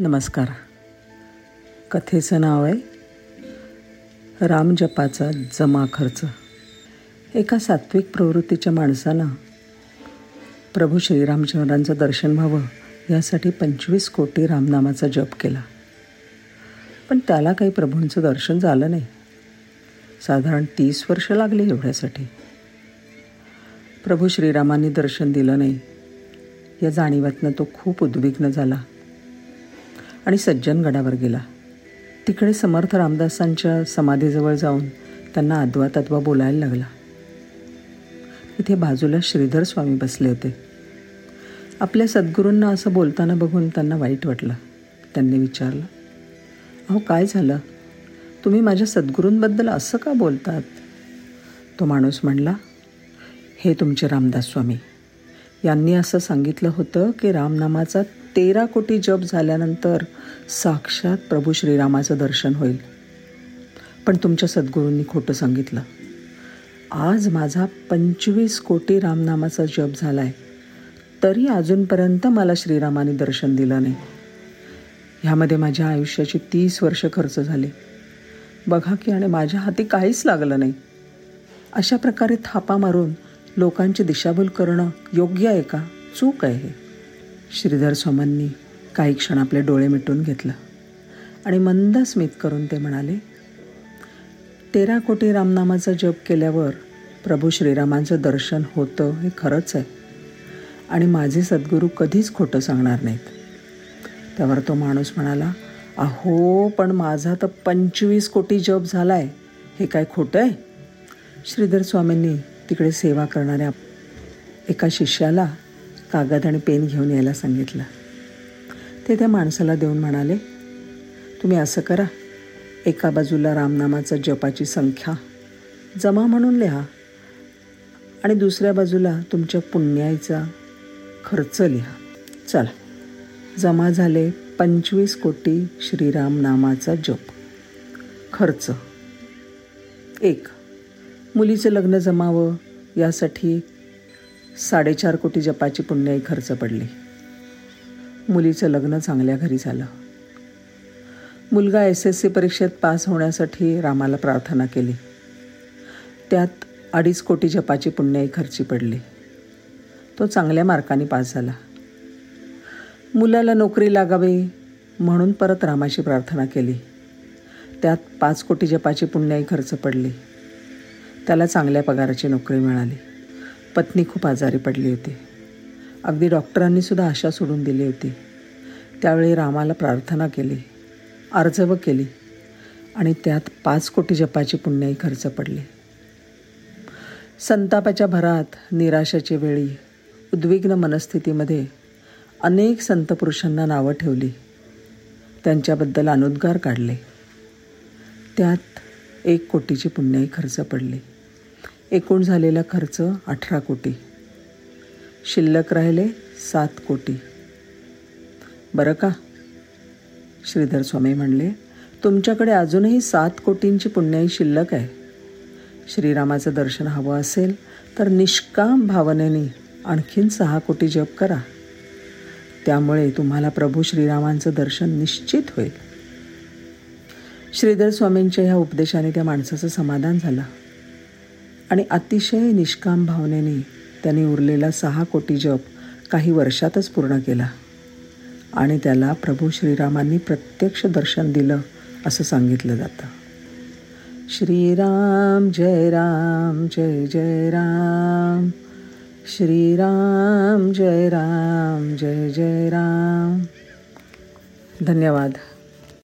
नमस्कार. कथेचं नाव आहे रामजपाचा जमा खर्च. एका सात्विक प्रवृत्तीच्या माणसानं प्रभू श्रीरामचंद्रांचं दर्शन व्हावं यासाठी पंचवीस कोटी रामनामाचा जप केला. पण त्याला काही प्रभूंचं दर्शन झालं नाही. साधारण तीस वर्ष लागली एवढ्यासाठी. प्रभू श्रीरामांनी दर्शन दिलं नाही. या जाणीवातनं तो खूप उद्विग्न झाला. आणि सज्जनगडावर गेला. तिकडे समर्थ रामदासांच्या समाधीजवळ जाऊन त्यांना अद्वा तद्वा बोलायला लागला. इथे बाजूला श्रीधर स्वामी बसले होते. आपल्या सद्गुरूंना असं बोलताना बघून त्यांना वाईट वाटलं. त्यांनी विचारलं अहो काय झालं? तुम्ही माझ्या सद्गुरूंबद्दल असं का बोलतात? तो माणूस म्हणला हे तुमचे रामदास स्वामी यांनी असं सांगितलं होतं की रामनामाचा तेरा कोटी जप झाल्यानंतर साक्षात प्रभू श्रीरामाचं दर्शन होईल. पण तुमच्या सद्गुरूंनी खोटं सांगितलं. आज माझा पंचवीस कोटी रामनामाचा जप झाला आहे तरी अजूनपर्यंत मला श्रीरामाने दर्शन दिलं नाही. ह्यामध्ये माझ्या आयुष्याची तीस वर्ष खर्च झाले. बघा की आणि माझ्या हाती काहीच लागलं नाही. अशा प्रकारे थापा मारून लोकांची दिशाभूल करणं योग्य आहे का? चूक आहे हे. श्रीधर स्वामांनी काही क्षण आपले डोळे मिटून घेतलं आणि मंद स्मित करून ते म्हणाले तेरा कोटी रामनामाचा जप केल्यावर प्रभू श्रीरामांचं दर्शन होतं हे खरंच आहे. आणि माझे सद्गुरू कधीच खोटं सांगणार नाहीत. त्यावर तो माणूस म्हणाला अहो पण माझा तर पंचवीस कोटी जप झाला आहे हे काय खोटं आहे? श्रीधर स्वामींनी तिकडे सेवा करणाऱ्या एका शिष्याला कागद आणि पेन घेऊन यायला सांगितलं. ते त्या माणसाला देऊन म्हणाले तुम्ही असं करा. एका बाजूला रामनामाचा जपाची संख्या जमा म्हणून लिहा आणि दुसऱ्या बाजूला तुमच्या पुण्याचा खर्च लिहा. चला जमा झाले पंचवीस कोटी श्रीराम नामाचा जप. खर्च. एक मुलीचं लग्न जमावं यासाठी साडेचार कोटी जपाची पुण्याई खर्च पडली. मुलीचं लग्न चांगल्या घरी झालं. मुलगा एस एस सी परीक्षेत पास होण्यासाठी रामाला प्रार्थना केली. त्यात अडीच कोटी जपाची पुण्याई खर्ची पडली. तो चांगल्या मार्काने पास झाला. मुलाला नोकरी लागावी म्हणून परत रामाची प्रार्थना केली. त्यात पाच कोटी जपाची पुण्याई खर्च पडली. त्याला चांगल्या पगाराची नोकरी मिळाली. पत्नी खूप आजारी पडली होती. अगदी डॉक्टरांनीसुद्धा आशा सोडून दिली होती. त्यावेळी रामाला प्रार्थना केली अर्जव केली आणि त्यात पाच कोटी जपाची पुण्याई खर्च पडली. संतापाच्या भरात निराशाची वेळी उद्विग्न मनस्थितीमध्ये अनेक संतपुरुषांना नावं ठेवली. त्यांच्याबद्दल अनुद्गार काढले. त्यात एक कोटीची पुण्याई खर्च पडली. एकूण झालेला खर्च अठरा कोटी. शिल्लक राहिले सात कोटी. बरं का? श्रीधर स्वामी म्हणले तुमच्याकडे अजूनही सात कोटींची पुण्याई शिल्लक आहे. श्रीरामाचं दर्शन हवं असेल तर निष्काम भावनेने आणखीन सहा कोटी जप करा. त्यामुळे तुम्हाला प्रभू श्रीरामांचं दर्शन निश्चित होईल. श्रीधर स्वामींच्या ह्या उपदेशाने त्या माणसाचं समाधान झालं. आणि अतिशय निष्काम भावनेने त्याने उरलेला सहा कोटी जप काही वर्षातच पूर्ण केला. आणि त्याला प्रभू श्रीरामांनी प्रत्यक्ष दर्शन दिलं असं सांगितलं जातं. श्रीराम जय राम जय जय राम. श्रीराम जय राम जय जय राम. धन्यवाद.